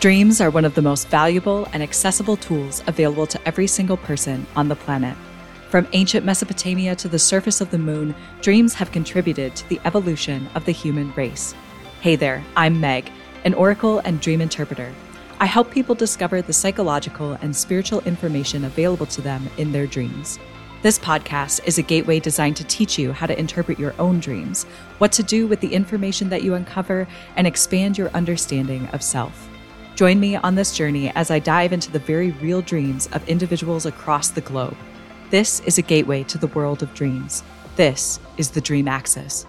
Dreams are one of the most valuable and accessible tools available to every single person on the planet. From ancient Mesopotamia to the surface of the moon, dreams have contributed to the evolution of the human race. Hey there, I'm Meg, an oracle and dream interpreter. I help people discover the psychological and spiritual information available to them in their dreams. This podcast is a gateway designed to teach you how to interpret your own dreams, what to do with the information that you uncover, and expand your understanding of self. Join me on this journey as I dive into the very real dreams of individuals across the globe. This is a gateway to the world of dreams. This is the Dream Axis.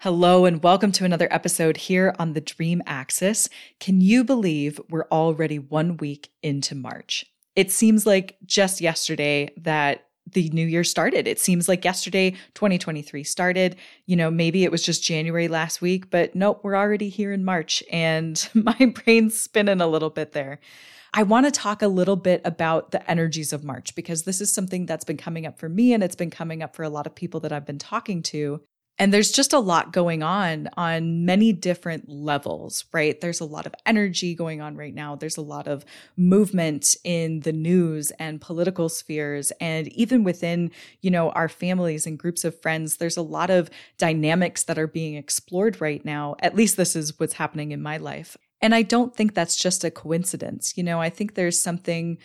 Hello, and welcome to another episode here on the Dream Axis. Can you believe we're already one week into March? It seems like just yesterday that the new year started. It seems like yesterday 2023 started. You know, maybe it was just January last week, but nope, we're already here in March and my brain's spinning a little bit there. I want to talk a little bit about the energies of March because this is something that's been coming up for me and it's been coming up for a lot of people that I've been talking to. And there's just a lot going on on many different levels, right? There's a lot of energy going on right now. There's a lot of movement in the news and political spheres. And even within, you know, our families and groups of friends, there's a lot of dynamics that are being explored right now. At least this is what's happening in my life. And I don't think that's just a coincidence. You know, I think there's something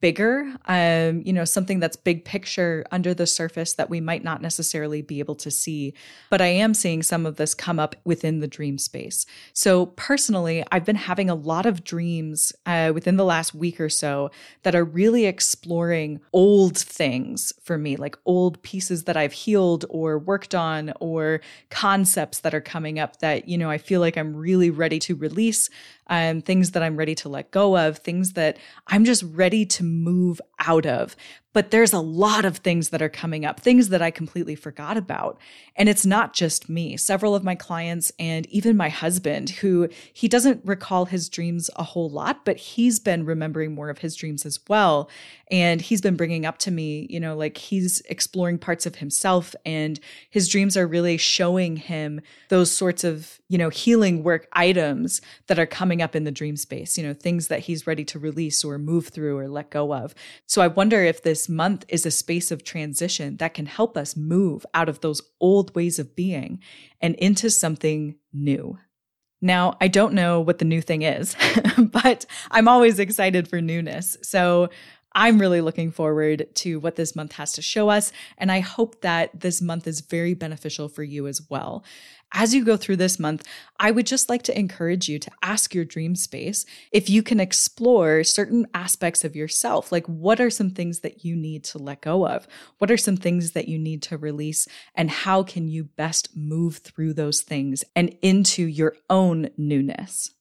bigger, um, you know, something that's big picture under the surface that we might not necessarily be able to see. But I am seeing some of this come up within the dream space. So personally, I've been having a lot of dreams uh, within the last week or so that are really exploring old things for me, like old pieces that I've healed or worked on or concepts that are coming up that, you know, I feel like I'm really ready to release um, things that I'm ready to let go of, things that I'm just ready to move out of. But there's a lot of things that are coming up, things that I completely forgot about. And it's not just me. Several of my clients and even my husband, who he doesn't recall his dreams a whole lot, but he's been remembering more of his dreams as well. And he's been bringing up to me, you know, like he's exploring parts of himself and his dreams are really showing him those sorts of, you know, healing work items that are coming up in the dream space, you know, things that he's ready to release or move through or let go of. So I wonder if this month is a space of transition that can help us move out of those old ways of being and into something new. Now, I don't know what the new thing is, but I'm always excited for newness. So I'm really looking forward to what this month has to show us. And I hope that this month is very beneficial for you as well. As you go through this month, I would just like to encourage you to ask your dream space if you can explore certain aspects of yourself. Like, what are some things that you need to let go of? What are some things that you need to release? And how can you best move through those things and into your own newness?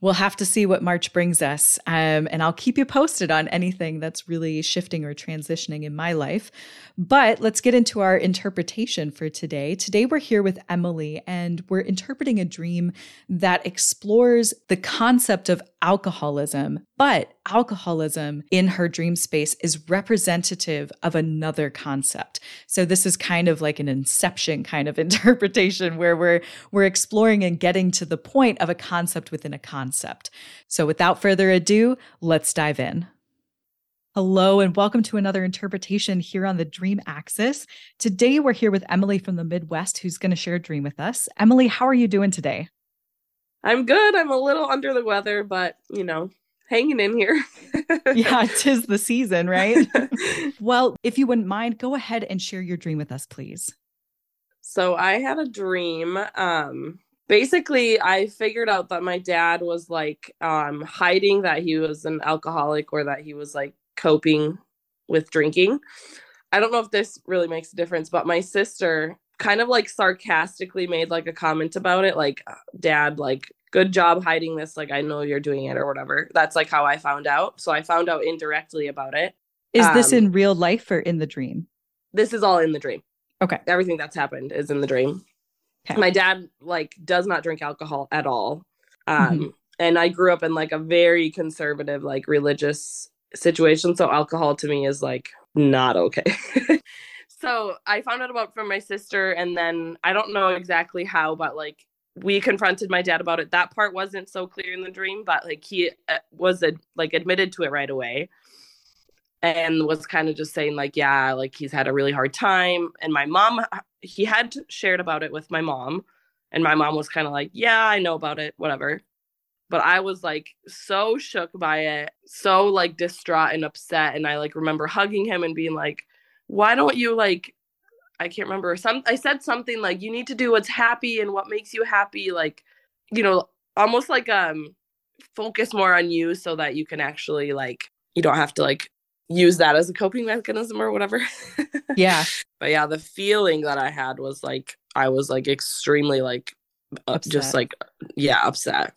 We'll have to see what March brings us. Um, and I'll keep you posted on anything that's really shifting or transitioning in my life. But let's get into our interpretation for today. Today, we're here with Emily, and we're interpreting a dream that explores the concept of alcoholism, but alcoholism in her dream space is representative of another concept. So this is kind of like an inception kind of interpretation where we're we're exploring and getting to the point of a concept within a concept. So without further ado, let's dive in. Hello, and welcome to another interpretation here on the Dream Axis. Today, we're here with Emily from the Midwest, who's going to share a dream with us. Emily, how are you doing today? I'm good. I'm a little under the weather, but you know, hanging in here. yeah, tis the season, right? well, if you wouldn't mind, go ahead and share your dream with us, please. So I had a dream. Um, basically I figured out that my dad was like um hiding that he was an alcoholic or that he was like coping with drinking. I don't know if this really makes a difference, but my sister kind of like sarcastically made like a comment about it like dad like good job hiding this like i know you're doing it or whatever. That's like how i found out. So i found out indirectly about it. Is um, this in real life or in the dream? This is all in the dream. Okay. Everything that's happened is in the dream. Okay. my dad like does not drink alcohol at all. Um mm-hmm. and i grew up in like a very conservative like religious situation so alcohol to me is like not okay so I found out about from my sister, and then I don't know exactly how, but like we confronted my dad about it. That part wasn't so clear in the dream, but like he uh, was a, like admitted to it right away and was kind of just saying like yeah like he's had a really hard time and my mom he had shared about it with my mom and my mom was kind of like yeah i know about it whatever but i was like so shook by it so like distraught and upset and i like remember hugging him and being like why don't you like i can't remember some i said something like you need to do what's happy and what makes you happy like you know almost like um focus more on you so that you can actually like you don't have to like use that as a coping mechanism or whatever. Yeah. but yeah, the feeling that I had was like I was like extremely like uh, just like yeah, upset.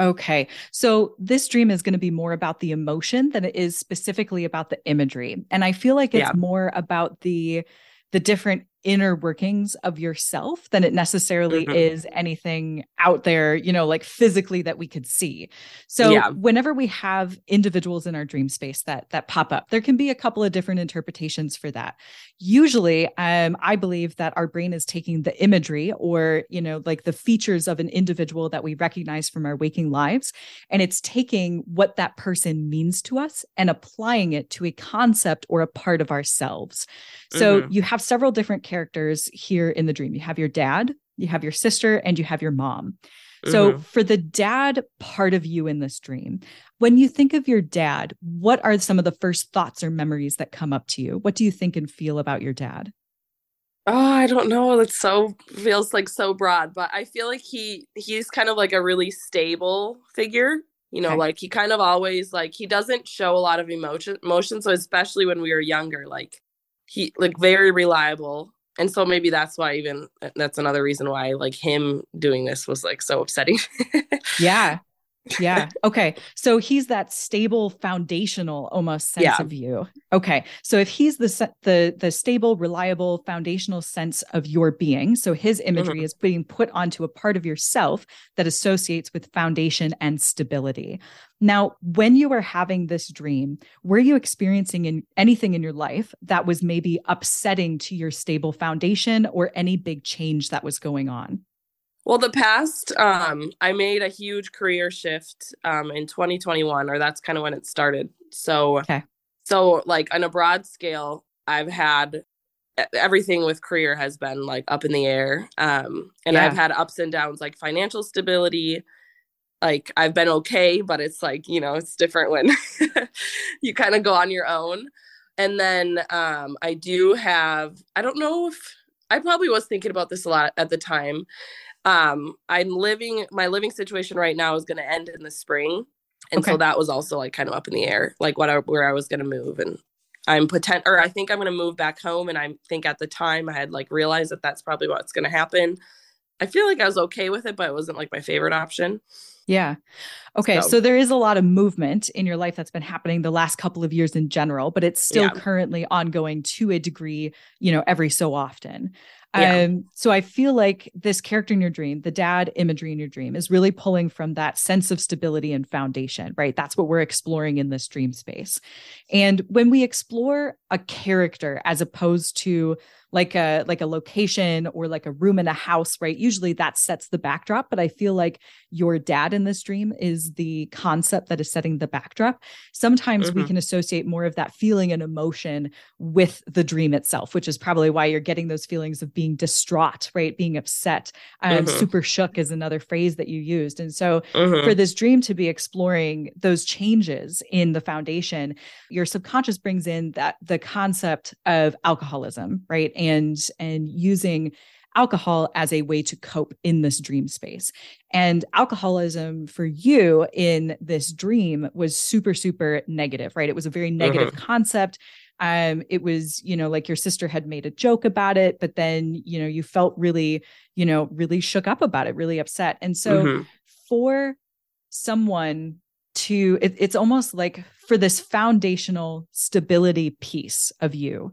Okay. So this dream is going to be more about the emotion than it is specifically about the imagery. And I feel like it's yeah. more about the the different inner workings of yourself than it necessarily mm-hmm. is anything out there, you know, like physically that we could see. So yeah. whenever we have individuals in our dream space that that pop up, there can be a couple of different interpretations for that. Usually, um, I believe that our brain is taking the imagery or, you know, like the features of an individual that we recognize from our waking lives, and it's taking what that person means to us and applying it to a concept or a part of ourselves. So mm-hmm. you have several different characters here in the dream. You have your dad, you have your sister, and you have your mom. So, mm-hmm. for the dad part of you in this dream, when you think of your dad, what are some of the first thoughts or memories that come up to you? What do you think and feel about your dad? Oh, I don't know. It's so feels like so broad, but I feel like he he's kind of like a really stable figure. You know, okay. like he kind of always like he doesn't show a lot of emotion emotion. So especially when we were younger, like he like very reliable and so maybe that's why even that's another reason why like him doing this was like so upsetting. Yeah yeah. Okay. So he's that stable, foundational almost sense yeah. of you. Okay. So if he's the the the stable, reliable, foundational sense of your being, so his imagery mm-hmm. is being put onto a part of yourself that associates with foundation and stability. Now, when you were having this dream, were you experiencing in anything in your life that was maybe upsetting to your stable foundation or any big change that was going on? Well, the past, um, I made a huge career shift um, in 2021, or that's kind of when it started. So, okay. so like on a broad scale, I've had everything with career has been like up in the air, um, and yeah. I've had ups and downs, like financial stability, like I've been okay, but it's like, you know, it's different when you kind of go on your own. And then um I do have I don't know if I probably was thinking about this a lot at the time. Um I'm living my living situation right now is going to end in the spring. And okay. so that was also like kind of up in the air, like what I, where I was going to move and I'm potent or I think I'm going to move back home and I think at the time I had like realized that that's probably what's going to happen. I feel like I was okay with it, but it wasn't like my favorite option. Yeah. Okay. So. so. there is a lot of movement in your life that's been happening the last couple of years in general, but it's still yeah. currently ongoing to a degree, you know, every so often. Um, so I feel like this character in your dream, the dad imagery in your dream, is really pulling from that sense of stability and foundation, right? That's what we're exploring in this dream space. And when we explore a character as opposed to like a like a location or like a room in a house right usually that sets the backdrop but i feel like your dad in this dream is the concept that is setting the backdrop sometimes mm-hmm. we can associate more of that feeling and emotion with the dream itself which is probably why you're getting those feelings of being distraught right being upset and mm-hmm. super shook is another phrase that you used and so mm-hmm. for this dream to be exploring those changes in the foundation your subconscious brings in that the concept of alcoholism right and and using alcohol as a way to cope in this dream space. And alcoholism for you in this dream was super, super negative, right? It was a very negative uh-huh. concept. Um, it was, you know, like your sister had made a joke about it, but then, you know, you felt really, you know, really shook up about it, really upset. And so mm-hmm. for someone to, it, it's almost like for this foundational stability piece of you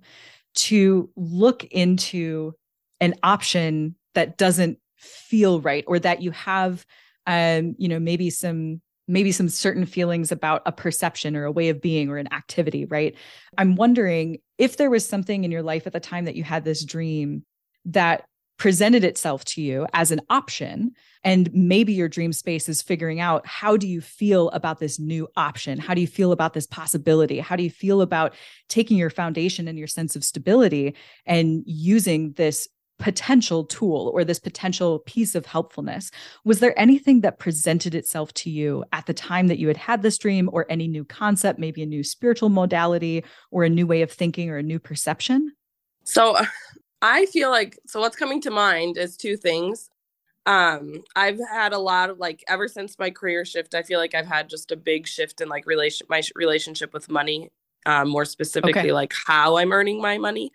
to look into an option that doesn't feel right or that you have um you know maybe some maybe some certain feelings about a perception or a way of being or an activity right? I'm wondering if there was something in your life at the time that you had this dream that presented itself to you as an option. And maybe your dream space is figuring out how do you feel about this new option? How do you feel about this possibility? How do you feel about taking your foundation and your sense of stability and using this potential tool or this potential piece of helpfulness? Was there anything that presented itself to you at the time that you had had this dream or any new concept maybe a new spiritual modality or a new way of thinking or a new perception? So I feel like so what's coming to mind is two things. Um, I've had a lot of like ever since my career shift, I feel like I've had just a big shift in like relation my relationship with money, um, more specifically okay. like how I'm earning my money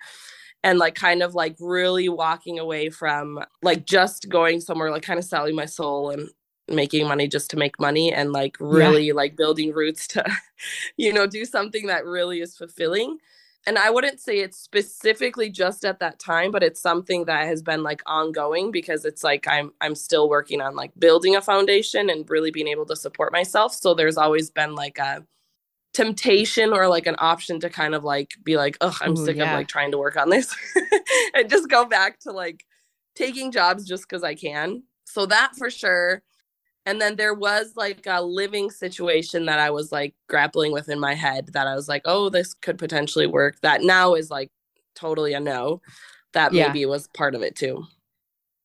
and like kind of like really walking away from like just going somewhere like kind of selling my soul and making money just to make money and like really yeah. like building roots to you know do something that really is fulfilling and I wouldn't say it's specifically just at that time, but it's something that has been like ongoing because it's like I'm I'm still working on like building a foundation and really being able to support myself. So there's always been like a temptation or like an option to kind of like be like, oh, I'm Ooh, sick yeah. of like trying to work on this and just go back to like taking jobs just because I can. So that for sure. And then there was like a living situation that I was like grappling with in my head that I was like, oh, this could potentially work. That now is like totally a no. That maybe was part of it too.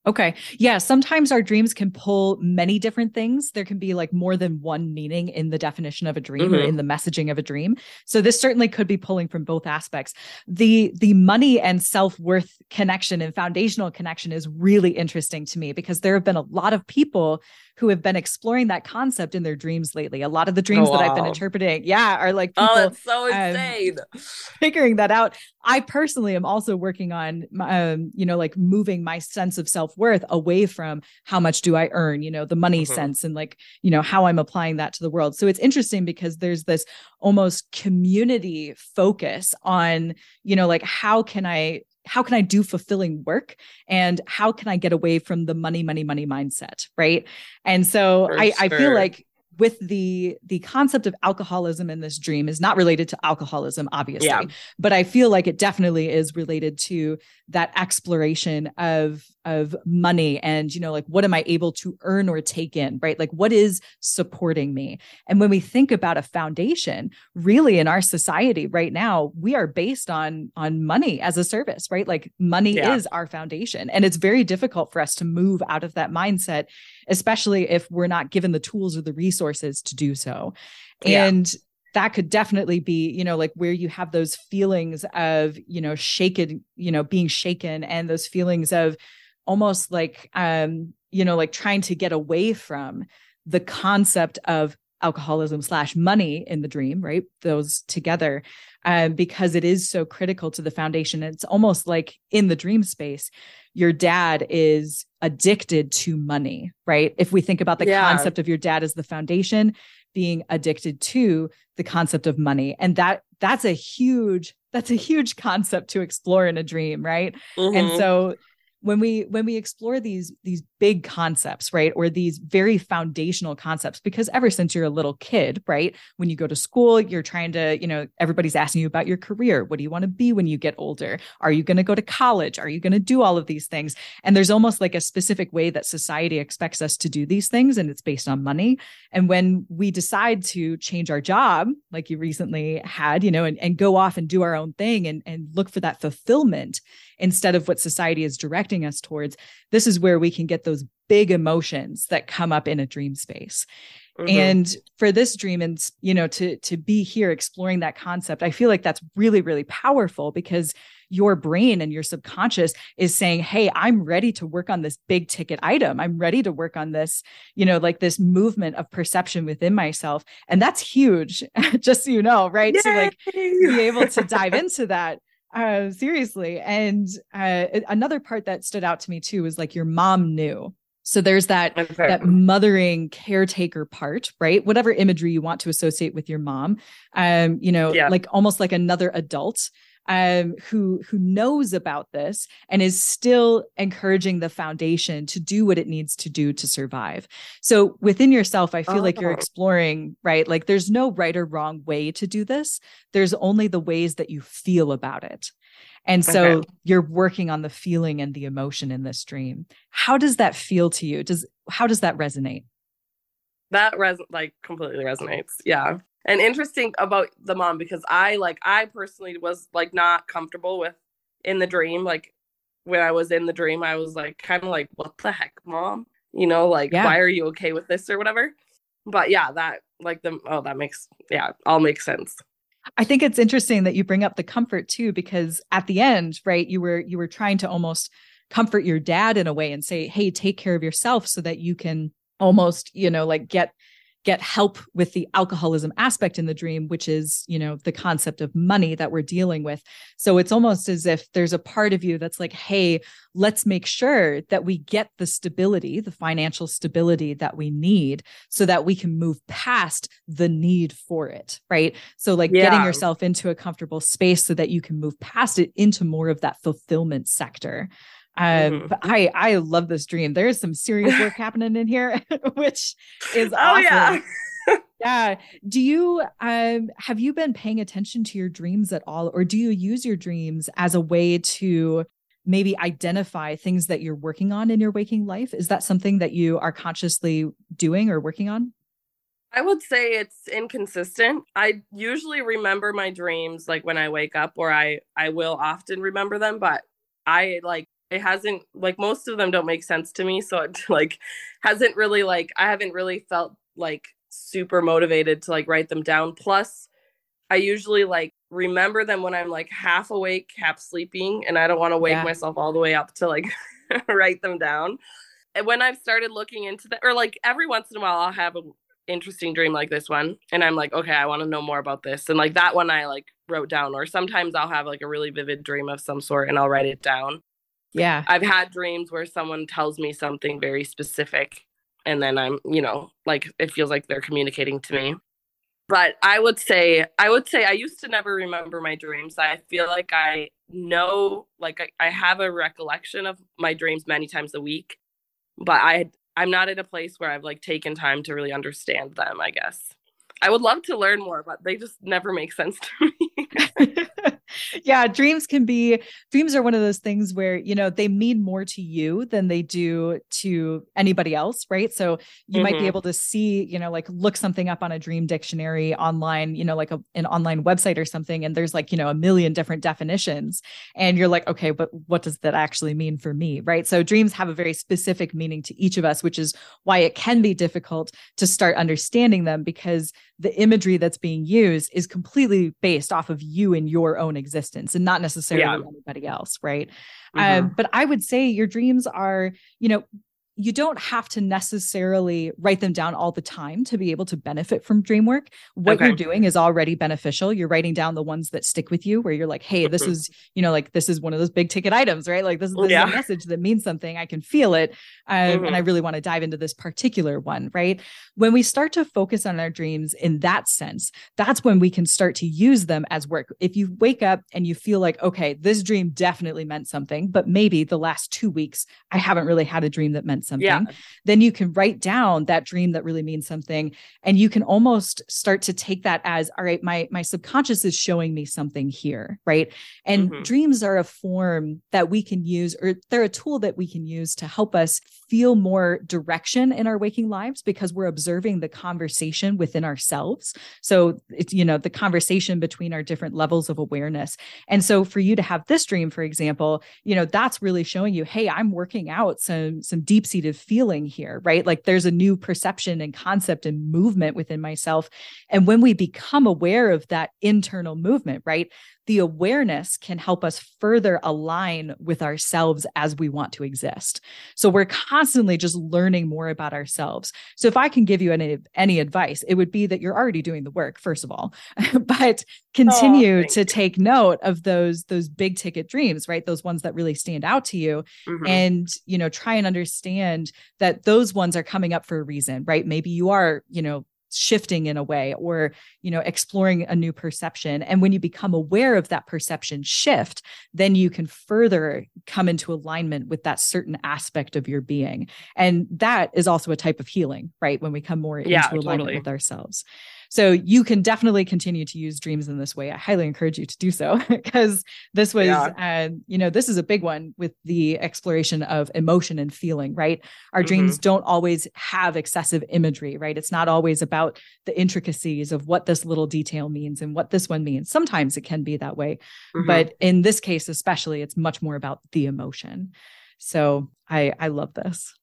Okay. Yeah. Sometimes our dreams can pull many different things. There can be like more than one meaning in the definition of a dream mm-hmm. or in the messaging of a dream. So this certainly could be pulling from both aspects. The the money and self-worth connection and foundational connection is really interesting to me because there have been a lot of people who have been exploring that concept in their dreams lately. A lot of the dreams oh, wow. that I've been interpreting, yeah, are like oh, people, oh, that's so um, insane. Um, figuring that out. I personally am also working on, um, you know, like moving my sense of self worth away from how much do I earn, you know, the money mm-hmm. sense, and like, you know, how I'm applying that to the world. So it's interesting because there's this almost community focus on, you know, like how can I how can I do fulfilling work and how can I get away from the money, money, money mindset? Right. And so I, sure. I feel like with the the concept of alcoholism in this dream is not related to alcoholism obviously yeah. but i feel like it definitely is related to that exploration of of money and you know like what am i able to earn or take in right? Like what is supporting me? And when we think about a foundation really in our society right now we are based on on money as a service right? Like money yeah. is our foundation and it's very difficult for us to move out of that mindset especially if we're not given the tools or the resources to do so. And that could definitely be you know like where you have those feelings of you know shaken you know being shaken and those feelings of almost like um you know like trying to get away from the concept of alcoholism slash money in the dream right? Those together um, because it is so critical to the foundation. It's almost like in the dream space your dad is addicted to money right? If we think about the yeah. concept of your dad as the foundation being addicted to the concept of money. And that that's a huge that's a huge concept to explore in a dream right? Mm-hmm. and so when we when we explore these these big concepts right or these very foundational concepts because ever since you're a little kid right when you go to school you're trying to you know everybody's asking you about your career. What do you want to be when you get older? Are you going to go to college? Are you going to do all of these things? And there's almost like a specific way that society expects us to do these things and it's based on money. And when we decide to change our job like you recently had you know and, and go off and do our own thing and, and look for that fulfillment instead of what society is directing us towards, this is where we can get those big emotions that come up in a dream space. Mm-hmm. And for this dream and you know to to be here exploring that concept, I feel like that's really really powerful because your brain and your subconscious is saying, "Hey, I'm ready to work on this big ticket item. I'm ready to work on this, you know, like this movement of perception within myself." And that's huge, just so you know, right? Yay! To like be able to dive into that uh, seriously. And uh, another part that stood out to me too was like your mom knew. So there's that okay. that mothering caretaker part, right? Whatever imagery you want to associate with your mom, um, you know, yeah. like almost like another adult um, who who knows about this and is still encouraging the foundation to do what it needs to do to survive. So within yourself, I feel oh. like you're oh. exploring, right? Like there's no right or wrong way to do this. There's only the ways that you feel about it. And so okay. you're working on the feeling and the emotion in this dream. How does that feel to you? Does how does that resonate? That res like completely resonates. Yeah. And interesting about the mom because I like I personally was like not comfortable with in the dream like when I was in the dream I was like kind of like what the heck mom? You know like yeah. why are you okay with this or whatever? But yeah that like the oh that makes yeah all makes sense. I think it's interesting that you bring up the comfort too, because at the end, right, you were you were trying to almost comfort your dad in a way and say, hey, take care of yourself so that you can almost, you know, like get get help with the alcoholism aspect in the dream which is you know the concept of money that we're dealing with. So it's almost as if there's a part of you that's like hey let's make sure that we get the stability the financial stability that we need so that we can move past the need for it right? So like yeah. getting yourself into a comfortable space so that you can move past it into more of that fulfillment sector um, mm-hmm. but I I love this dream. There's some serious work happening in here, which is oh, awesome. yeah. yeah. Do you um have you been paying attention to your dreams at all, or do you use your dreams as a way to maybe identify things that you're working on in your waking life? Is that something that you are consciously doing or working on? I would say it's inconsistent. I usually remember my dreams like when I wake up or I I will often remember them, but I like it hasn't like most of them don't make sense to me so it like hasn't really like i haven't really felt like super motivated to like write them down. Plus i usually like remember them when i'm like half awake half sleeping and i don't want to wake yeah. myself all the way up to like write them down. And when i've started looking into that or like every once in a while i'll have an interesting dream like this one and i'm like okay i want to know more about this and like that one i like wrote down or sometimes i'll have like a really vivid dream of some sort and i'll write it down yeah. I've had dreams where someone tells me something very specific and then I'm, you know, like it feels like they're communicating to me. But I would say I would say I used to never remember my dreams. I feel like I know like I, I have a recollection of my dreams many times a week, but I I'm not in a place where I've like taken time to really understand them, I guess. I would love to learn more, but they just never make sense to me. yeah, dreams can be dreams are one of those things where, you know, they mean more to you than they do to anybody else, right? So you mm-hmm. might be mm-hmm. able to see, you know, like look something up on a dream dictionary online, you know, like a, an online website or something and there's like, you know, a million different definitions and you're like, okay, but what does that actually mean for me, right? So dreams have a very specific meaning to each of us, which is why it can be difficult to start understanding them because the imagery that's being used is completely based off of you and your own existence and not necessarily yeah. anybody else right mm-hmm. um, but i would say your dreams are you know you don't have to necessarily write them down all the time to be able to benefit from dream work. What okay. you're doing is already beneficial. You're writing down the ones that stick with you, where you're like, hey, this mm-hmm. is, you know, like this is one of those big ticket items, right? Like this, this yeah. is a message that means something. I can feel it. Um, mm-hmm. And I mm-hmm. really want to dive into this particular one, right? When we start to focus on our dreams in that sense, that's when we can start to use them as work. If you wake up and you feel like, okay, this dream definitely meant something, but maybe the last two weeks, I haven't really had a dream that meant something, yeah. then you can write down that dream that really means something. And you can almost start to take that as, all right, my, my subconscious is showing me something here. Right. And mm-hmm. dreams are a form that we can use, or they're a tool that we can use to help us feel more direction in our waking lives because we're observing the conversation within ourselves. So it's, you know, the conversation between our different levels of awareness. And so for you to have this dream, for example, you know, that's really showing you, hey, I'm working out some, some deep feeling here, right? Like there's a new perception and concept and movement within myself. And when we become aware of that internal movement, right? The awareness can help us further align with ourselves as we want to exist. So we're constantly just learning more about ourselves. So if I can give you any any advice, it would be that you're already doing the work first of all, but continue oh, to you. take note of those those big ticket dreams, right? Those ones that really stand out to you mm-hmm. and, you know, try and understand that those ones are coming up for a reason, right? Maybe you are, you know, shifting in a way or you know exploring a new perception. And when you become aware of that perception shift then you can further come into alignment with that certain aspect of your being. And that is also a type of healing right? When we come more yeah, into alignment totally. with ourselves So you can definitely continue to use dreams in this way. I highly encourage you to do so because this was, yeah. uh, you know, this is a big one with the exploration of emotion and feeling, right? Our mm-hmm. dreams don't always have excessive imagery, right? It's not always about the intricacies of what this little detail means and what this one means. Sometimes it can be that way. Mm-hmm. But in this case, especially, it's much more about the emotion. So I I love this.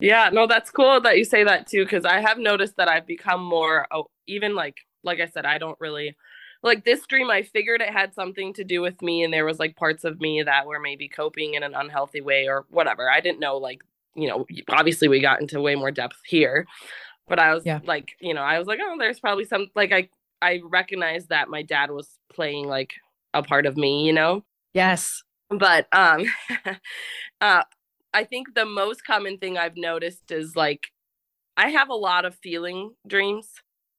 Yeah, no, that's cool that you say that too, because I have noticed that I've become more, oh, even like, like I said, I don't really like this dream. I figured it had something to do with me, and there was like parts of me that were maybe coping in an unhealthy way or whatever. I didn't know, like, you know, obviously we got into way more depth here, but I was yeah. like, you know, I was like, oh, there's probably some, like, I, I recognized that my dad was playing like a part of me, you know? Yes. But, um, uh, I think the most common thing I've noticed is like I have a lot of feeling dreams.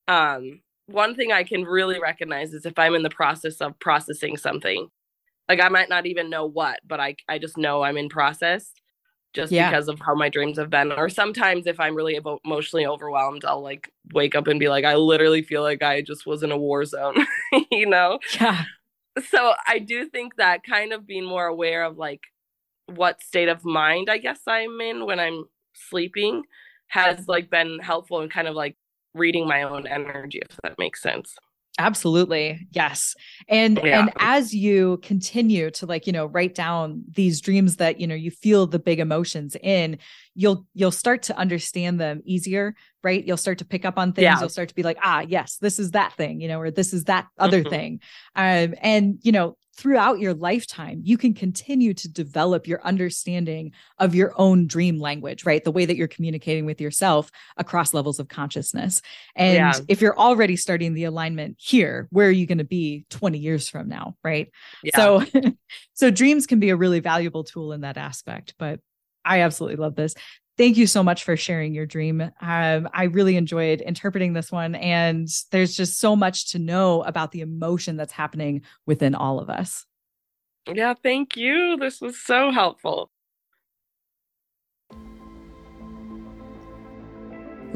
Um, one thing I can really recognize is if I'm in the process of processing something. Like I might not even know what, but I I just know I'm in process just yeah. because of how my dreams have been. Or sometimes if I'm really emotionally overwhelmed, I'll like wake up and be like, I literally feel like I just was in a war zone, you know? Yeah. So I do think that kind of being more aware of like what state of mind I guess I'm in when I'm sleeping has like been helpful in kind of like reading my own energy if that makes sense. Absolutely. Yes. And yeah. and as you continue to like, you know, write down these dreams that, you know, you feel the big emotions in, you'll you'll start to understand them easier, right? You'll start to pick up on things. Yeah. You'll start to be like, ah, yes, this is that thing, you know, or this is that other mm-hmm. thing. Um, and you know, throughout your lifetime, you can continue to develop your understanding of your own dream language, right? The way that you're communicating with yourself across levels of consciousness. And yeah. if you're already starting the alignment here, where are you going to be 20 years from now, right? Yeah. So so dreams can be a really valuable tool in that aspect, but I absolutely love this. Thank you so much for sharing your dream. Um, I really enjoyed interpreting this one. And there's just so much to know about the emotion that's happening within all of us. Yeah, thank you. This was so helpful.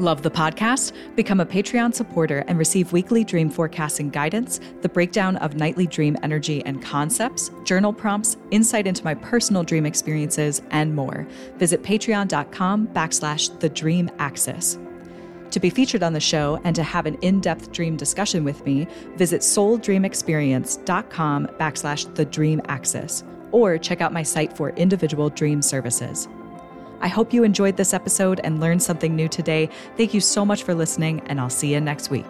Love the podcast? Become a Patreon supporter and receive weekly dream forecasting guidance, the breakdown of nightly dream energy and concepts, journal prompts, insight into my personal dream experiences, and more. Visit patreon.com backslash the dream axis. To be featured on the show and to have an in-depth dream discussion with me, visit souldreamexperience.com backslash the dream axis or check out my site for individual dream services. I hope you enjoyed this episode and learned something new today. Thank you so much for listening, and I'll see you next week.